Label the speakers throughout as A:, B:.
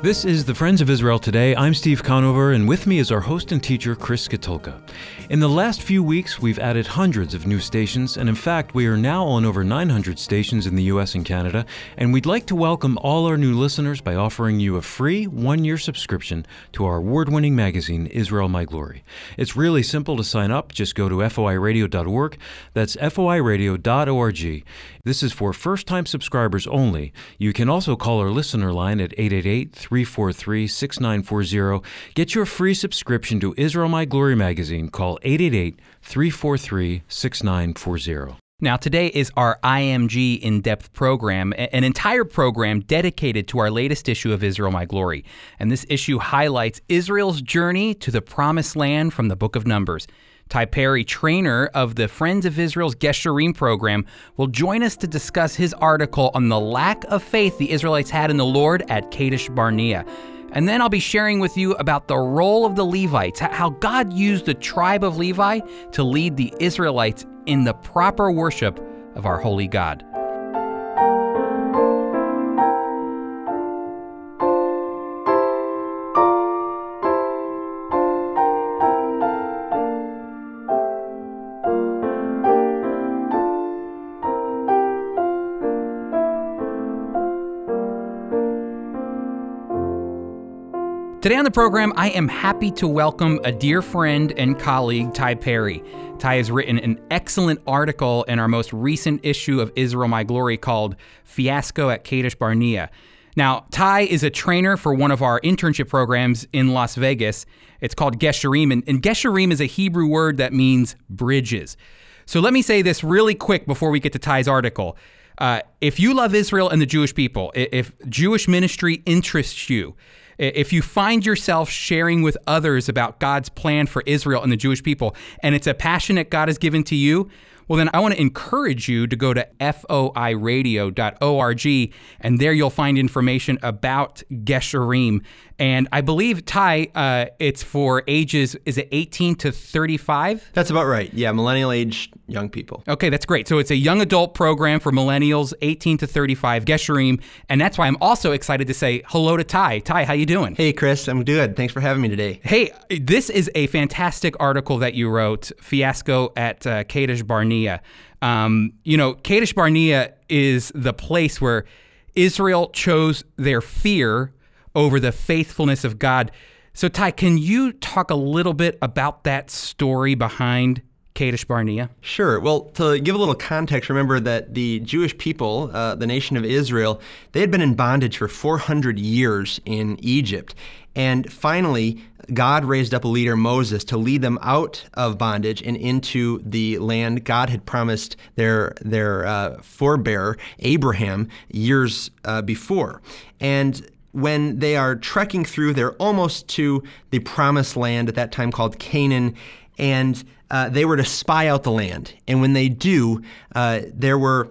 A: This is the Friends of Israel Today. I'm Steve Conover, and with me is our host and teacher, Chris Katulka. In the last few weeks, we've added hundreds of new stations, and in fact, we are now on over 900 stations in the US and Canada, and we'd like to welcome all our new listeners by offering you a free one year subscription to our award winning magazine, Israel My Glory. It's really simple to sign up. Just go to foiradio.org. That's foiradio.org. This is for first time subscribers only. You can also call our listener line at 888 343 6940. Get your free subscription to Israel My Glory magazine. Call 888 343 6940.
B: Now, today is our IMG in depth program, an entire program dedicated to our latest issue of Israel My Glory. And this issue highlights Israel's journey to the promised land from the book of Numbers. Ty trainer of the Friends of Israel's Gesharim program, will join us to discuss his article on the lack of faith the Israelites had in the Lord at Kadesh Barnea. And then I'll be sharing with you about the role of the Levites, how God used the tribe of Levi to lead the Israelites in the proper worship of our holy God. Today on the program, I am happy to welcome a dear friend and colleague, Ty Perry. Ty has written an excellent article in our most recent issue of Israel My Glory called Fiasco at Kadesh Barnea. Now, Ty is a trainer for one of our internship programs in Las Vegas. It's called Gesharim, and, and Gesharim is a Hebrew word that means bridges. So let me say this really quick before we get to Ty's article. Uh, if you love Israel and the Jewish people, if Jewish ministry interests you, if you find yourself sharing with others about God's plan for Israel and the Jewish people, and it's a passion that God has given to you, well, then I want to encourage you to go to foiradio.org, and there you'll find information about Gesharim. And I believe, Ty, uh, it's for ages, is it 18 to 35?
C: That's about right. Yeah, millennial age young people.
B: Okay, that's great. So it's a young adult program for millennials, 18 to 35, Gesharim. And that's why I'm also excited to say hello to Ty. Ty, how you doing?
C: Hey, Chris. I'm good. Thanks for having me today.
B: Hey, this is a fantastic article that you wrote, Fiasco at uh, Kadesh Barnea. Um, you know, Kadesh Barnea is the place where Israel chose their fear over the faithfulness of God. So, Ty, can you talk a little bit about that story behind Kadesh Barnea?
C: Sure. Well, to give a little context, remember that the Jewish people, uh, the nation of Israel, they had been in bondage for 400 years in Egypt. And finally, God raised up a leader, Moses, to lead them out of bondage and into the land God had promised their their uh, forebear Abraham years uh, before. And when they are trekking through, they're almost to the promised land at that time called Canaan, and uh, they were to spy out the land. And when they do, uh, there were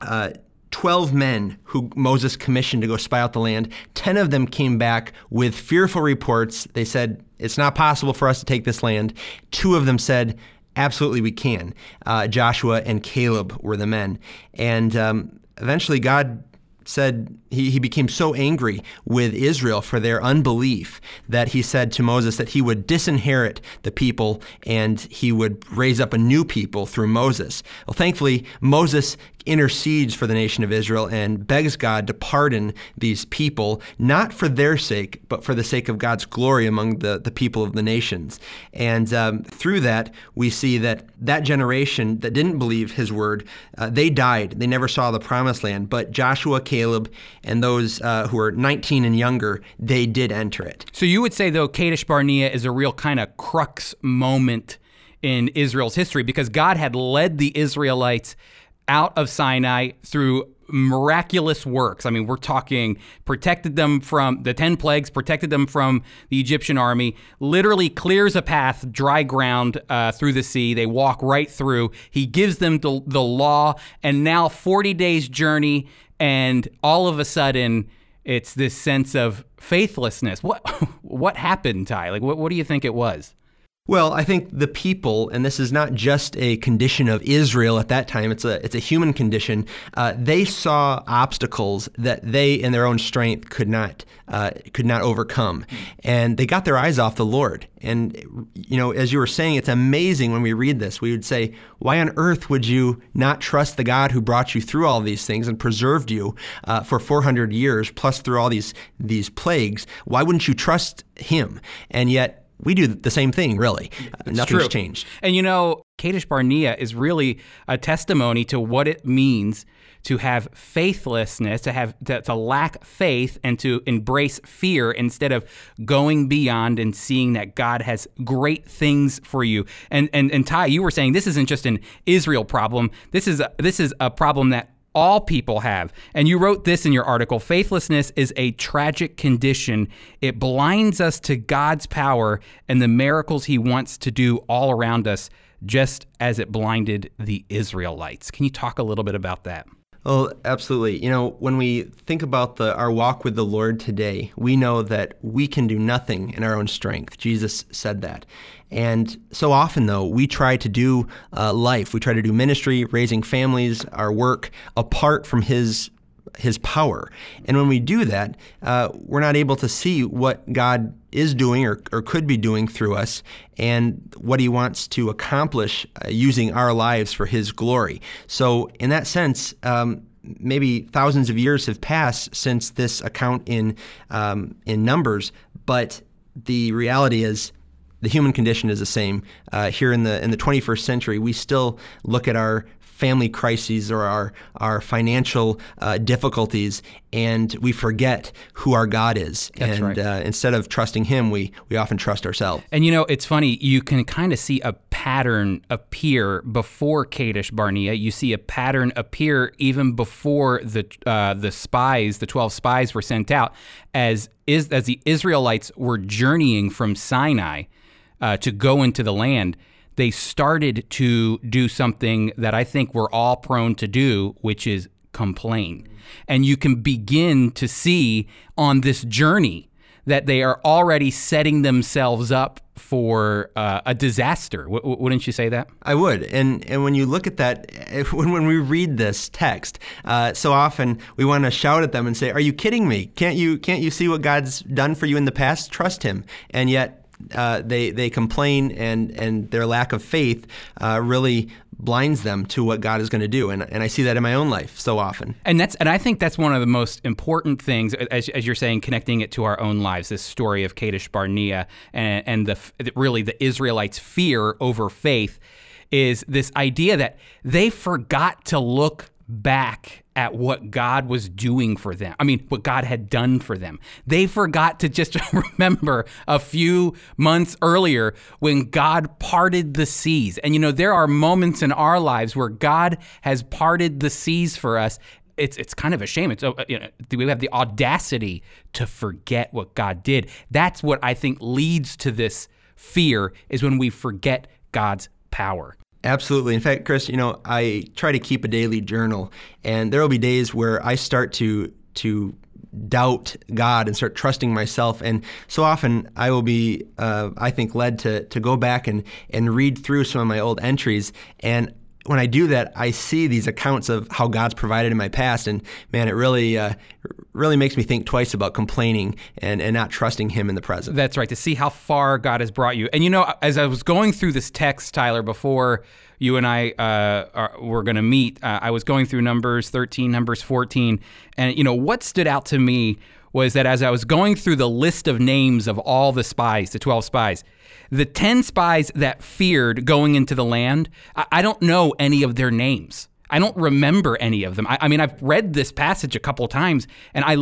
C: uh, 12 men who Moses commissioned to go spy out the land. 10 of them came back with fearful reports. They said, It's not possible for us to take this land. Two of them said, Absolutely, we can. Uh, Joshua and Caleb were the men. And um, eventually, God said he, he became so angry with Israel for their unbelief that he said to Moses that he would disinherit the people and he would raise up a new people through Moses. Well, thankfully, Moses intercedes for the nation of Israel and begs God to pardon these people, not for their sake, but for the sake of God's glory among the, the people of the nations. And um, through that, we see that that generation that didn't believe his word, uh, they died. They never saw the promised land. But Joshua, Caleb, and those uh, who are 19 and younger, they did enter it.
B: So you would say, though, Kadesh Barnea is a real kind of crux moment in Israel's history because God had led the Israelites out of Sinai through miraculous works. I mean, we're talking protected them from the 10 plagues, protected them from the Egyptian army, literally clears a path, dry ground uh, through the sea. They walk right through. He gives them the, the law, and now 40 days' journey, and all of a sudden, it's this sense of faithlessness. What what happened, Ty? Like, what, what do you think it was?
C: Well, I think the people, and this is not just a condition of Israel at that time; it's a it's a human condition. Uh, they saw obstacles that they, in their own strength, could not uh, could not overcome, and they got their eyes off the Lord. And you know, as you were saying, it's amazing when we read this. We would say, "Why on earth would you not trust the God who brought you through all these things and preserved you uh, for 400 years, plus through all these these plagues? Why wouldn't you trust Him?" And yet we do the same thing, really. Uh, nothing's
B: true.
C: changed.
B: And you know, Kadesh Barnea is really a testimony to what it means to have faithlessness, to have to, to, lack faith, and to embrace fear instead of going beyond and seeing that God has great things for you. And and and Ty, you were saying this isn't just an Israel problem. This is a, this is a problem that all people have. And you wrote this in your article faithlessness is a tragic condition. It blinds us to God's power and the miracles he wants to do all around us, just as it blinded the Israelites. Can you talk a little bit about that?
C: Oh, absolutely. You know, when we think about the, our walk with the Lord today, we know that we can do nothing in our own strength. Jesus said that. And so often, though, we try to do uh, life, we try to do ministry, raising families, our work apart from His his power. And when we do that, uh, we're not able to see what God is doing or, or could be doing through us and what he wants to accomplish uh, using our lives for his glory. So, in that sense, um, maybe thousands of years have passed since this account in um, in Numbers, but the reality is the human condition is the same. Uh, here in the in the 21st century, we still look at our family crises or our our financial uh, difficulties, and we forget who our God is.
B: That's
C: and
B: right.
C: uh, instead of trusting Him, we we often trust ourselves.
B: And you know, it's funny. You can kind of see a pattern appear before Kadesh Barnea. You see a pattern appear even before the uh, the spies, the twelve spies, were sent out as is as the Israelites were journeying from Sinai uh, to go into the land, they started to do something that I think we're all prone to do, which is complain. And you can begin to see on this journey that they are already setting themselves up for uh, a disaster. W- wouldn't you say that?
C: I would. And and when you look at that, when, when we read this text, uh, so often we want to shout at them and say, "Are you kidding me? Can't you can't you see what God's done for you in the past? Trust Him." And yet uh, they they complain and and their lack of faith uh, really blinds them to what God is going to do, and and I see that in my own life so often.
B: And that's and I think that's one of the most important things, as, as you're saying, connecting it to our own lives. This story of Kadesh Barnea and and the really the Israelites' fear over faith is this idea that they forgot to look back at what God was doing for them. I mean, what God had done for them. They forgot to just remember a few months earlier when God parted the seas. And you know, there are moments in our lives where God has parted the seas for us. It's, it's kind of a shame. It's uh, you know, we have the audacity to forget what God did. That's what I think leads to this fear is when we forget God's power.
C: Absolutely. In fact, Chris, you know, I try to keep a daily journal, and there will be days where I start to to doubt God and start trusting myself. And so often I will be, uh, I think, led to to go back and and read through some of my old entries. And when I do that, I see these accounts of how God's provided in my past, and man, it really, uh, really makes me think twice about complaining and, and not trusting Him in the present.
B: That's right. To see how far God has brought you, and you know, as I was going through this text, Tyler, before you and I uh, are, were going to meet, uh, I was going through Numbers 13, Numbers 14, and you know what stood out to me was that as I was going through the list of names of all the spies, the 12 spies, the 10 spies that feared going into the land, I, I don't know any of their names. I don't remember any of them. I, I, mean, I've read this passage a couple times, and I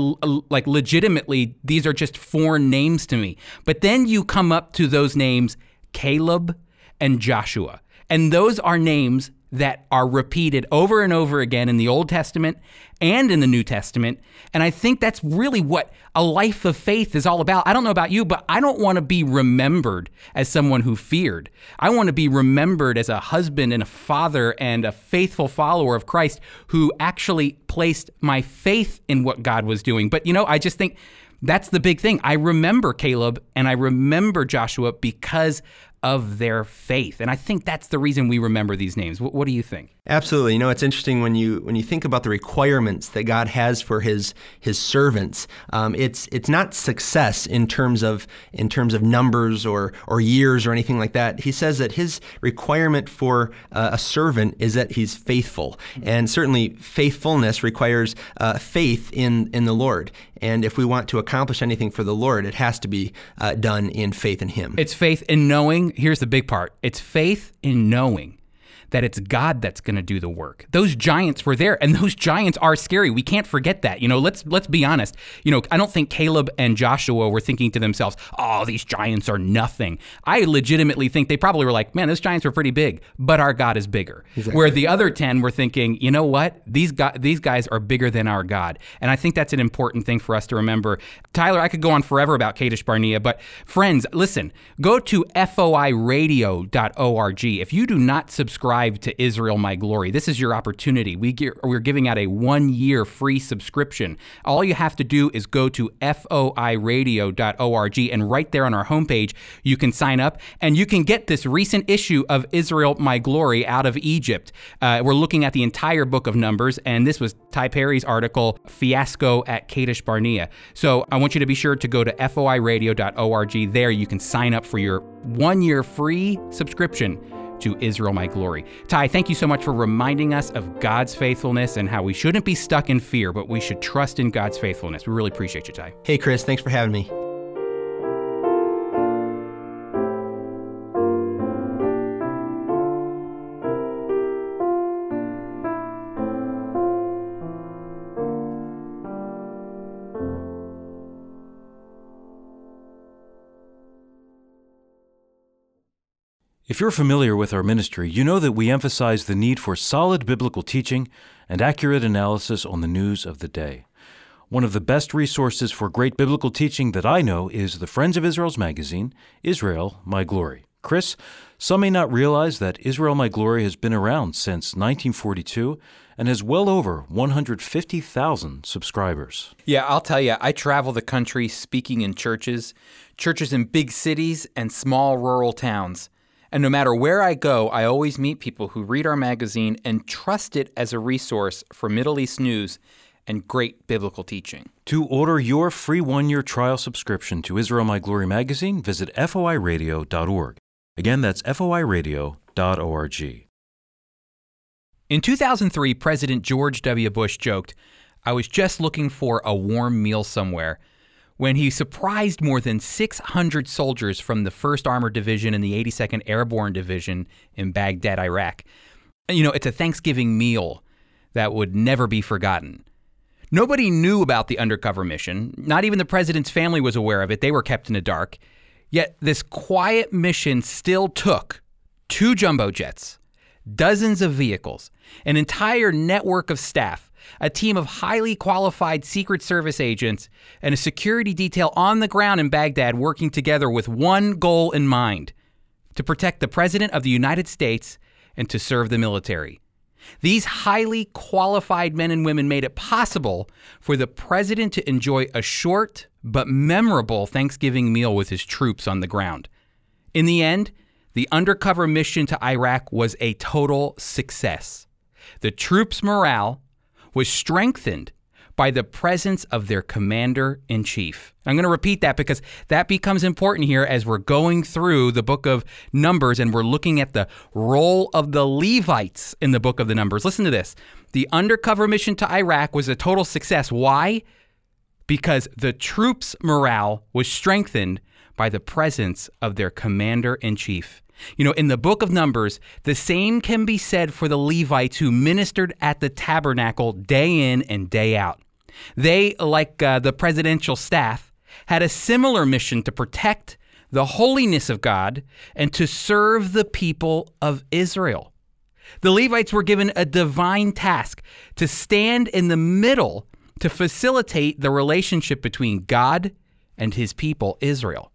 B: like legitimately, these are just foreign names to me. But then you come up to those names, Caleb and Joshua. And those are names that are repeated over and over again in the Old Testament and in the New Testament. And I think that's really what a life of faith is all about. I don't know about you, but I don't want to be remembered as someone who feared. I want to be remembered as a husband and a father and a faithful follower of Christ who actually placed my faith in what God was doing. But you know, I just think that's the big thing. I remember Caleb and I remember Joshua because of their faith. And I think that's the reason we remember these names. What, what, do you think?
C: Absolutely. You know, it's interesting when you when you think about the requirements that God has for His His servants. Um, it's it's not success in terms of in terms of numbers or or years or anything like that. He says that His requirement for uh, a servant is that he's faithful, and certainly faithfulness requires uh, faith in in the Lord. And if we want to accomplish anything for the Lord, it has to be uh, done in faith in Him.
B: It's faith in knowing. Here's the big part it's faith in knowing that it's God that's going to do the work. Those giants were there and those giants are scary. We can't forget that. You know, let's let's be honest. You know, I don't think Caleb and Joshua were thinking to themselves, "Oh, these giants are nothing." I legitimately think they probably were like, "Man, those giants were pretty big, but our God is bigger." Exactly. Where the other 10 were thinking, "You know what? These guys these guys are bigger than our God." And I think that's an important thing for us to remember. Tyler, I could go on forever about Kadesh Barnea, but friends, listen, go to foiradio.org. If you do not subscribe to Israel My Glory. This is your opportunity. We we're giving out a one year free subscription. All you have to do is go to foiradio.org and right there on our homepage, you can sign up and you can get this recent issue of Israel My Glory out of Egypt. Uh, we're looking at the entire book of Numbers, and this was Ty Perry's article, Fiasco at Kadesh Barnea. So I want you to be sure to go to foiradio.org. There you can sign up for your one year free subscription to Israel my glory. Ty, thank you so much for reminding us of God's faithfulness and how we shouldn't be stuck in fear, but we should trust in God's faithfulness. We really appreciate you, Ty.
C: Hey, Chris, thanks for having me.
A: If you're familiar with our ministry, you know that we emphasize the need for solid biblical teaching and accurate analysis on the news of the day. One of the best resources for great biblical teaching that I know is the Friends of Israel's magazine, Israel My Glory. Chris, some may not realize that Israel My Glory has been around since 1942 and has well over 150,000 subscribers.
B: Yeah, I'll tell you, I travel the country speaking in churches, churches in big cities and small rural towns. And no matter where I go, I always meet people who read our magazine and trust it as a resource for Middle East news and great biblical teaching.
A: To order your free one year trial subscription to Israel My Glory magazine, visit foiradio.org. Again, that's foiradio.org.
B: In 2003, President George W. Bush joked, I was just looking for a warm meal somewhere when he surprised more than 600 soldiers from the 1st Armored Division and the 82nd Airborne Division in Baghdad, Iraq. You know, it's a Thanksgiving meal that would never be forgotten. Nobody knew about the undercover mission. Not even the president's family was aware of it. They were kept in the dark. Yet this quiet mission still took two jumbo jets, dozens of vehicles, an entire network of staff, a team of highly qualified Secret Service agents, and a security detail on the ground in Baghdad working together with one goal in mind to protect the President of the United States and to serve the military. These highly qualified men and women made it possible for the president to enjoy a short but memorable Thanksgiving meal with his troops on the ground. In the end, the undercover mission to Iraq was a total success. The troops' morale was strengthened by the presence of their commander in chief. I'm going to repeat that because that becomes important here as we're going through the book of Numbers and we're looking at the role of the Levites in the book of the Numbers. Listen to this. The undercover mission to Iraq was a total success. Why? Because the troops' morale was strengthened by the presence of their commander in chief. You know, in the book of Numbers, the same can be said for the Levites who ministered at the tabernacle day in and day out. They, like uh, the presidential staff, had a similar mission to protect the holiness of God and to serve the people of Israel. The Levites were given a divine task to stand in the middle to facilitate the relationship between God and his people, Israel.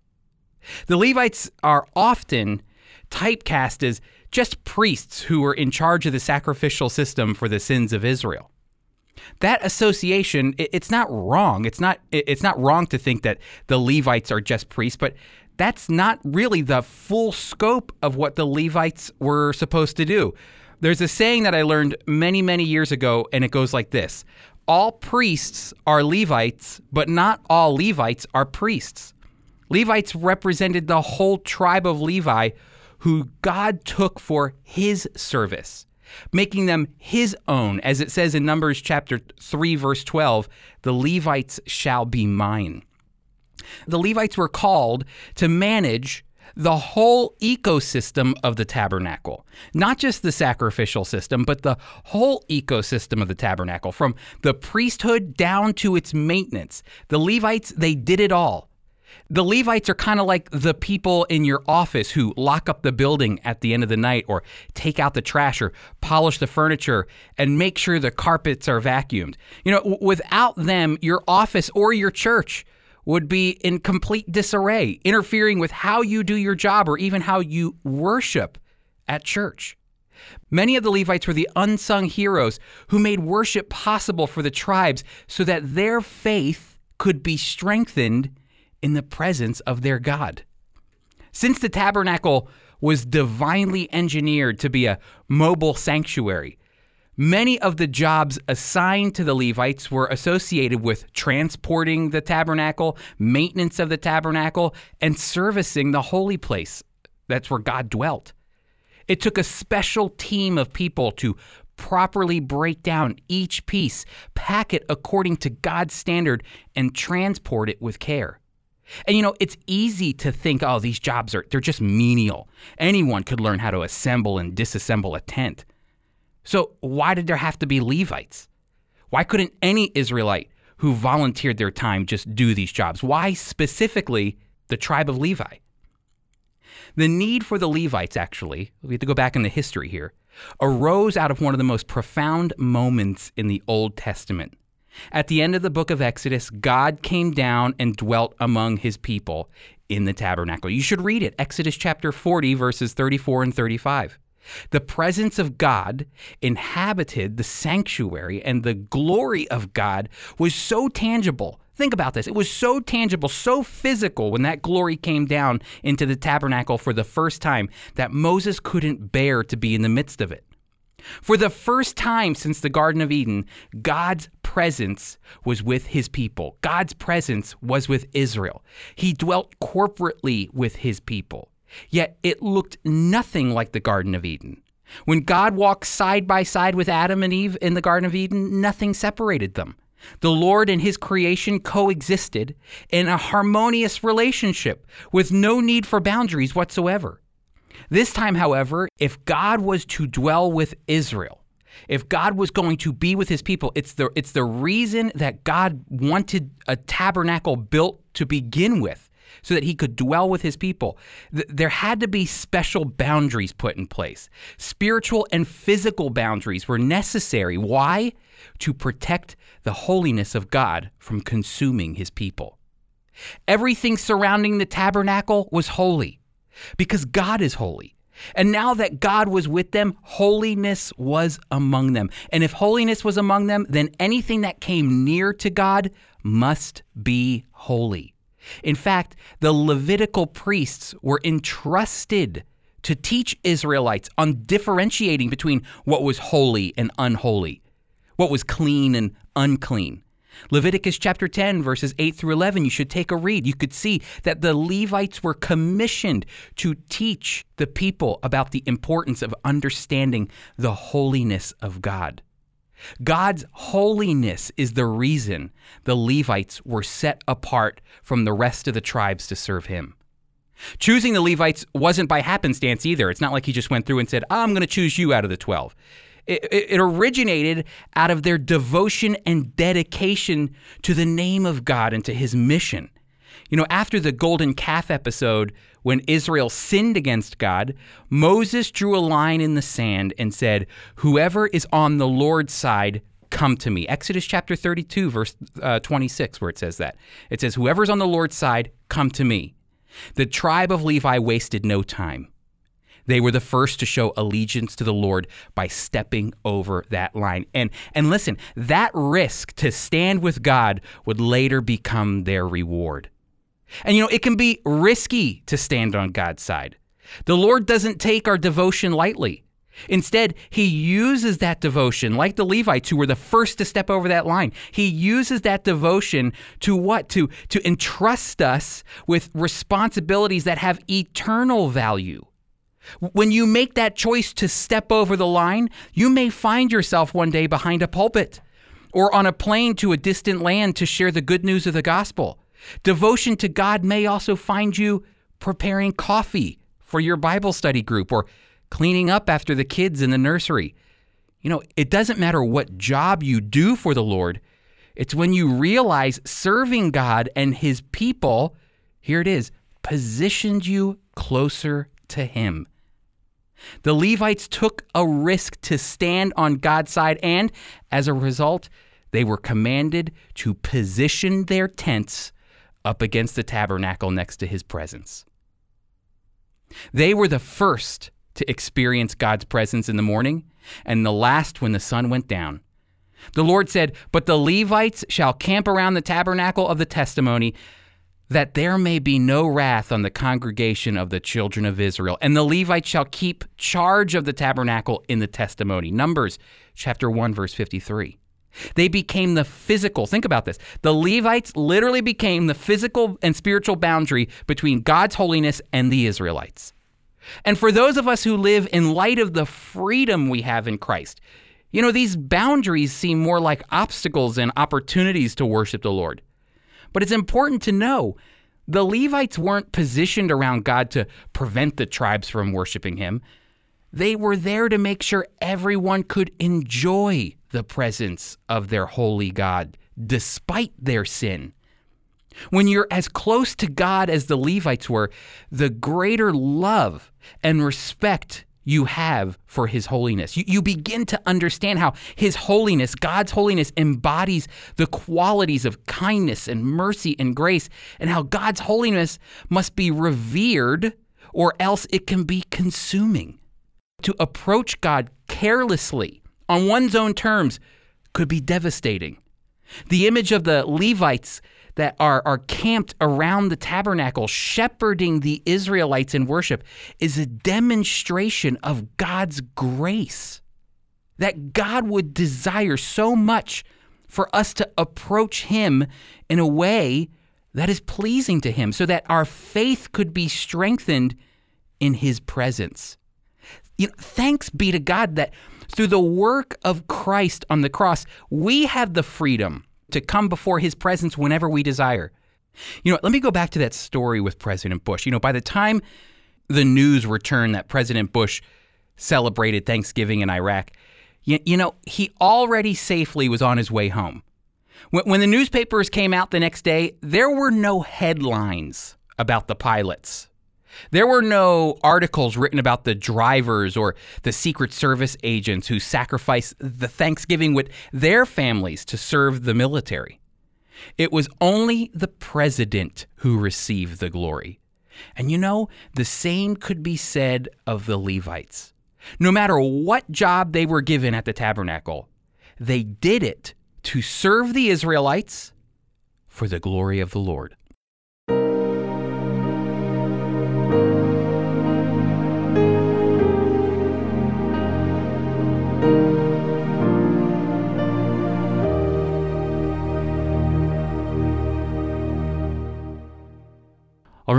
B: The Levites are often typecast as just priests who were in charge of the sacrificial system for the sins of Israel. That association, it's not wrong. It's not it's not wrong to think that the Levites are just priests, but that's not really the full scope of what the Levites were supposed to do. There's a saying that I learned many, many years ago, and it goes like this All priests are Levites, but not all Levites are priests. Levites represented the whole tribe of Levi who God took for his service, making them his own. As it says in Numbers chapter 3, verse 12, the Levites shall be mine. The Levites were called to manage the whole ecosystem of the tabernacle. Not just the sacrificial system, but the whole ecosystem of the tabernacle, from the priesthood down to its maintenance. The Levites, they did it all. The Levites are kind of like the people in your office who lock up the building at the end of the night or take out the trash or polish the furniture and make sure the carpets are vacuumed. You know, w- without them, your office or your church would be in complete disarray, interfering with how you do your job or even how you worship at church. Many of the Levites were the unsung heroes who made worship possible for the tribes so that their faith could be strengthened in the presence of their God. Since the tabernacle was divinely engineered to be a mobile sanctuary, Many of the jobs assigned to the Levites were associated with transporting the tabernacle, maintenance of the tabernacle, and servicing the holy place. That's where God dwelt. It took a special team of people to properly break down each piece, pack it according to God's standard, and transport it with care. And you know, it's easy to think, oh, these jobs are they're just menial. Anyone could learn how to assemble and disassemble a tent. So, why did there have to be Levites? Why couldn't any Israelite who volunteered their time just do these jobs? Why specifically the tribe of Levi? The need for the Levites, actually, we have to go back in the history here, arose out of one of the most profound moments in the Old Testament. At the end of the book of Exodus, God came down and dwelt among his people in the tabernacle. You should read it, Exodus chapter 40, verses 34 and 35. The presence of God inhabited the sanctuary, and the glory of God was so tangible. Think about this. It was so tangible, so physical when that glory came down into the tabernacle for the first time that Moses couldn't bear to be in the midst of it. For the first time since the Garden of Eden, God's presence was with his people. God's presence was with Israel. He dwelt corporately with his people. Yet it looked nothing like the Garden of Eden. When God walked side by side with Adam and Eve in the Garden of Eden, nothing separated them. The Lord and His creation coexisted in a harmonious relationship with no need for boundaries whatsoever. This time, however, if God was to dwell with Israel, if God was going to be with his people, it's the, it's the reason that God wanted a tabernacle built to begin with so that he could dwell with his people. Th- there had to be special boundaries put in place. Spiritual and physical boundaries were necessary. Why? To protect the holiness of God from consuming his people. Everything surrounding the tabernacle was holy because God is holy. And now that God was with them, holiness was among them. And if holiness was among them, then anything that came near to God must be holy. In fact, the Levitical priests were entrusted to teach Israelites on differentiating between what was holy and unholy, what was clean and unclean. Leviticus chapter 10, verses 8 through 11, you should take a read. You could see that the Levites were commissioned to teach the people about the importance of understanding the holiness of God. God's holiness is the reason the Levites were set apart from the rest of the tribes to serve him. Choosing the Levites wasn't by happenstance either. It's not like he just went through and said, I'm going to choose you out of the 12. It, it, originated out of their devotion and dedication to the name of God and to his mission. You know, after the golden calf episode, when Israel sinned against God, Moses drew a line in the sand and said, Whoever is on the Lord's side, come to me. Exodus chapter 32, verse uh, 26, where it says that. It says, Whoever's on the Lord's side, come to me. The tribe of Levi wasted no time. They were the first to show allegiance to the Lord by stepping over that line. And and listen, that risk to stand with God would later become their reward. And you know, it can be risky to stand on God's side. The Lord doesn't take our devotion lightly. Instead, he uses that devotion, like the Levites who were the first to step over that line. He uses that devotion to what? To, to entrust us with responsibilities that have eternal value. When you make that choice to step over the line, you may find yourself one day behind a pulpit or on a plane to a distant land to share the good news of the gospel. Devotion to God may also find you preparing coffee for your Bible study group or cleaning up after the kids in the nursery. You know, it doesn't matter what job you do for the Lord, it's when you realize serving God and His people, here it is, positioned you closer to Him. The Levites took a risk to stand on God's side, and as a result, they were commanded to position their tents up against the tabernacle next to his presence. They were the first to experience God's presence in the morning and the last when the sun went down. The Lord said, But the Levites shall camp around the tabernacle of the testimony, that there may be no wrath on the congregation of the children of Israel. And the Levites shall keep charge of the tabernacle in the testimony. Numbers chapter 1, verse 53. They became the physical, think about this. The Levites literally became the physical and spiritual boundary between God's holiness and the Israelites. And for those of us who live in light of the freedom we have in Christ, you know, these boundaries seem more like obstacles and opportunities to worship the Lord. But it's important to know the Levites weren't positioned around God to prevent the tribes from worshiping him. They were there to make sure everyone could enjoy the presence of their holy God despite their sin. When you're as close to God as the Levites were, the greater love and respect you have for His holiness. You, you begin to understand how His holiness, God's holiness, embodies the qualities of kindness and mercy and grace, and how God's holiness must be revered or else it can be consuming. To approach God carelessly on one's own terms could be devastating. The image of the Levites that are, are camped around the tabernacle, shepherding the Israelites in worship, is a demonstration of God's grace. That God would desire so much for us to approach Him in a way that is pleasing to Him, so that our faith could be strengthened in His presence. You know, thanks be to God that through the work of Christ on the cross, we have the freedom to come before his presence whenever we desire. You know, let me go back to that story with President Bush. You know, by the time the news returned that President Bush celebrated Thanksgiving in Iraq, you, you know, he already safely was on his way home. When, when the newspapers came out the next day, there were no headlines about the pilots there were no articles written about the drivers or the Secret Service agents who sacrificed the Thanksgiving with their families to serve the military. It was only the president who received the glory. And you know, the same could be said of the Levites. No matter what job they were given at the tabernacle, they did it to serve the Israelites for the glory of the Lord.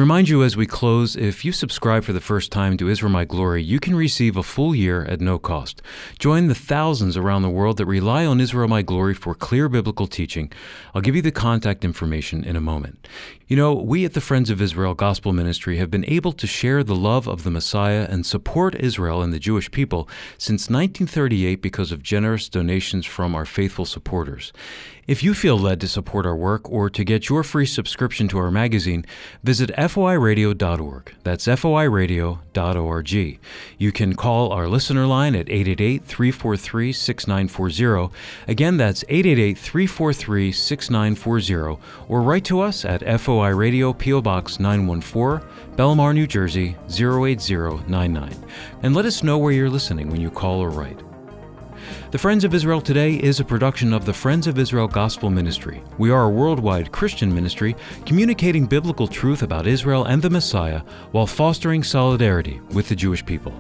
A: Remind you as we close if you subscribe for the first time to Israel My Glory, you can receive a full year at no cost. Join the thousands around the world that rely on Israel My Glory for clear biblical teaching. I'll give you the contact information in a moment. You know, we at the Friends of Israel Gospel Ministry have been able to share the love of the Messiah and support Israel and the Jewish people since 1938 because of generous donations from our faithful supporters. If you feel led to support our work or to get your free subscription to our magazine, visit foiradio.org. That's foiradio.org. You can call our listener line at 888 343 6940. Again, that's 888 343 6940, or write to us at FOI Radio, P.O. Box 914, Bellmawr, New Jersey 08099, and let us know where you're listening when you call or write. The Friends of Israel Today is a production of the Friends of Israel Gospel Ministry. We are a worldwide Christian ministry communicating biblical truth about Israel and the Messiah while fostering solidarity with the Jewish people.